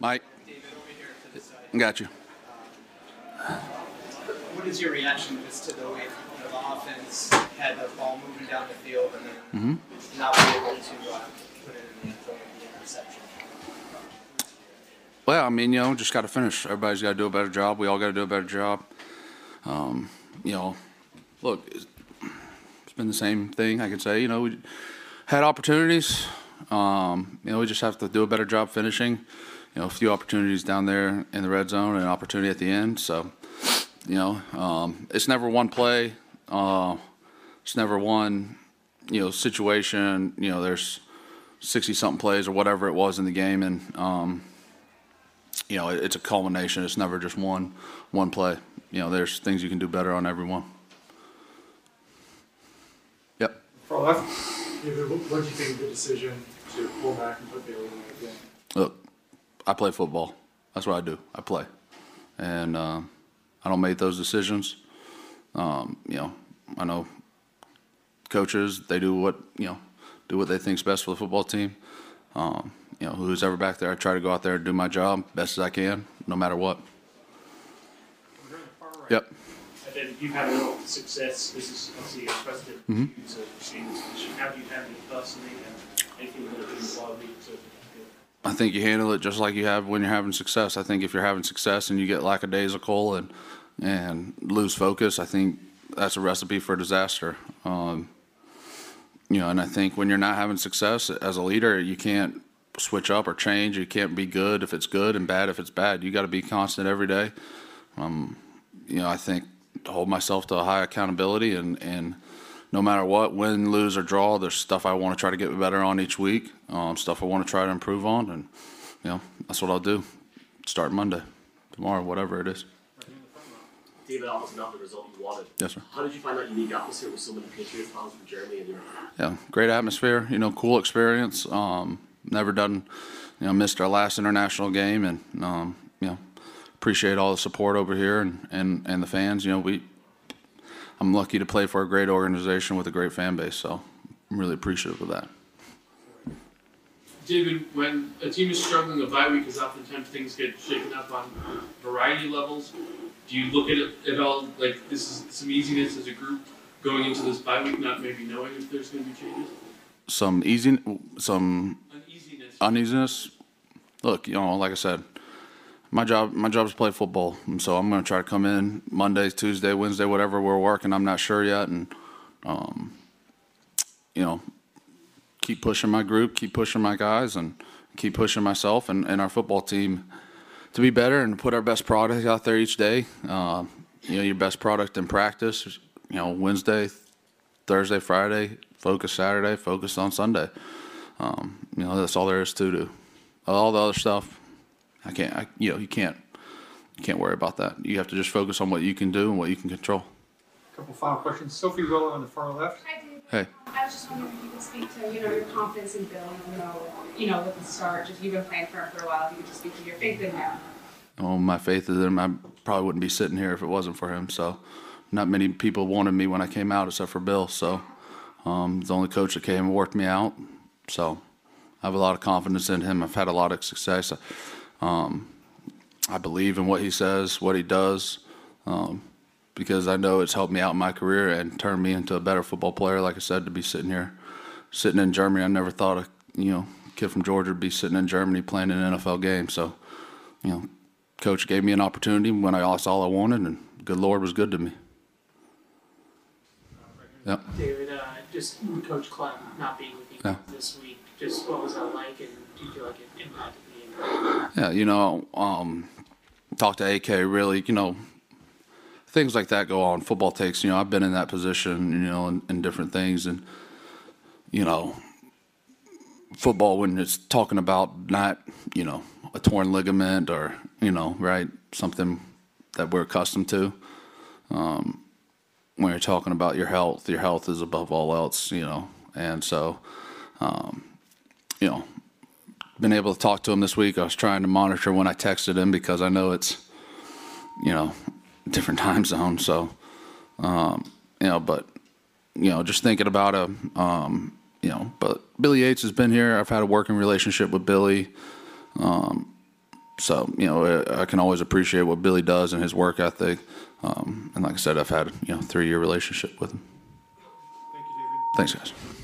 Mike, David, over here to the side. got you. What is your reaction just to the way you know, the offense had the ball moving down the field and then not be able to uh, put it in the end zone with the interception? Well, I mean, you know, just got to finish. Everybody's got to do a better job. We all got to do a better job. Um, you know, look, it's it's been the same thing. I could say, you know, we had opportunities. Um, you know, we just have to do a better job finishing. You know, a few opportunities down there in the red zone and an opportunity at the end. So, you know, um, it's never one play. Uh, it's never one, you know, situation. You know, there's 60 something plays or whatever it was in the game. And, um, you know, it- it's a culmination. It's never just one, one play. You know, there's things you can do better on every one. Yep. Far left. David, what what do you think of the decision to pull back and put Bailey in the game? Look, I play football. That's what I do. I play. And, um, I don't make those decisions. Um, you know, I know coaches, they do what, you know, do what they think's best for the football team. Um, you know, who's ever back there, I try to go out there and do my job best as I can, no matter what. We're on the far right. Yep. And then you've had a of success, this is obviously a precedent for Mm-hmm. to this position. How do you handle it personally and anything going to do while we to I think you handle it just like you have when you're having success. I think if you're having success and you get lackadaisical and and lose focus, I think that's a recipe for disaster. Um, you know, and I think when you're not having success as a leader, you can't switch up or change. You can't be good if it's good and bad if it's bad. You got to be constant every day. Um, you know, I think hold myself to a high accountability and and no matter what, win, lose, or draw, there's stuff I want to try to get better on each week, um, stuff I want to try to improve on, and you know that's what I'll do. Start Monday, tomorrow, whatever it is. David, that was not the result you wanted. Yes, sir. How did you find that unique atmosphere with so many Patriots fans from Germany and Europe? Yeah, great atmosphere. You know, cool experience. Um, never done, you know, missed our last international game, and um, you know, appreciate all the support over here and and and the fans. You know, we. I'm lucky to play for a great organization with a great fan base, so I'm really appreciative of that. David, when a team is struggling, a bye week is oftentimes things get shaken up on variety levels. Do you look at it at all like this is some easiness as a group going into this bye week, not maybe knowing if there's going to be changes? Some easy, some Uneasiness. uneasiness. Look, you know, like I said, my job my job is play football, and so I'm going to try to come in Monday, Tuesday, Wednesday, whatever we're working. I'm not sure yet, and um, you know, keep pushing my group, keep pushing my guys, and keep pushing myself and, and our football team to be better and put our best product out there each day. Uh, you know, your best product in practice. You know, Wednesday, Thursday, Friday, focus Saturday, focus on Sunday. Um, you know, that's all there is to do. All the other stuff, I can't. I, you know, you can't. You can't worry about that. You have to just focus on what you can do and what you can control. A Couple final questions. Sophie Willow on the far left. Hi, David. Hey. I was just wondering if you could speak to, you know, your confidence in Bill, you know, you know, with the start, just you've been playing for him for a while, if you could just speak to your faith in him. Well, my faith in him, I probably wouldn't be sitting here if it wasn't for him. So, not many people wanted me when I came out except for Bill. So, um, the only coach that came and worked me out. So, I have a lot of confidence in him. I've had a lot of success. Um, I believe in what he says, what he does, um, because I know it's helped me out in my career and turned me into a better football player. Like I said, to be sitting here, sitting in Germany, I never thought a you know kid from Georgia would be sitting in Germany playing an NFL game. So, you know, coach gave me an opportunity when I lost all I wanted, and good Lord was good to me. Yep. David, uh, just Coach Klemm not being with you Yeah. this week, just what was that like and do you feel like it impacted the? Yeah, you know, um, talk to AK. Really, you know, things like that go on. Football takes. You know, I've been in that position. You know, in, in different things, and you know, football when it's talking about not, you know, a torn ligament or you know, right, something that we're accustomed to. Um, when you're talking about your health, your health is above all else. You know, and so, um, you know, been able to talk to him this week. I was trying to monitor when I texted him because I know it's, you know, different time zone. So, um, you know, but, you know, just thinking about him, um, you know, but Billy Yates has been here. I've had a working relationship with Billy. Um, so you know, I can always appreciate what Billy does and his work ethic. Um, and like I said, I've had you know three year relationship with him. Thank you, David. Thanks, guys.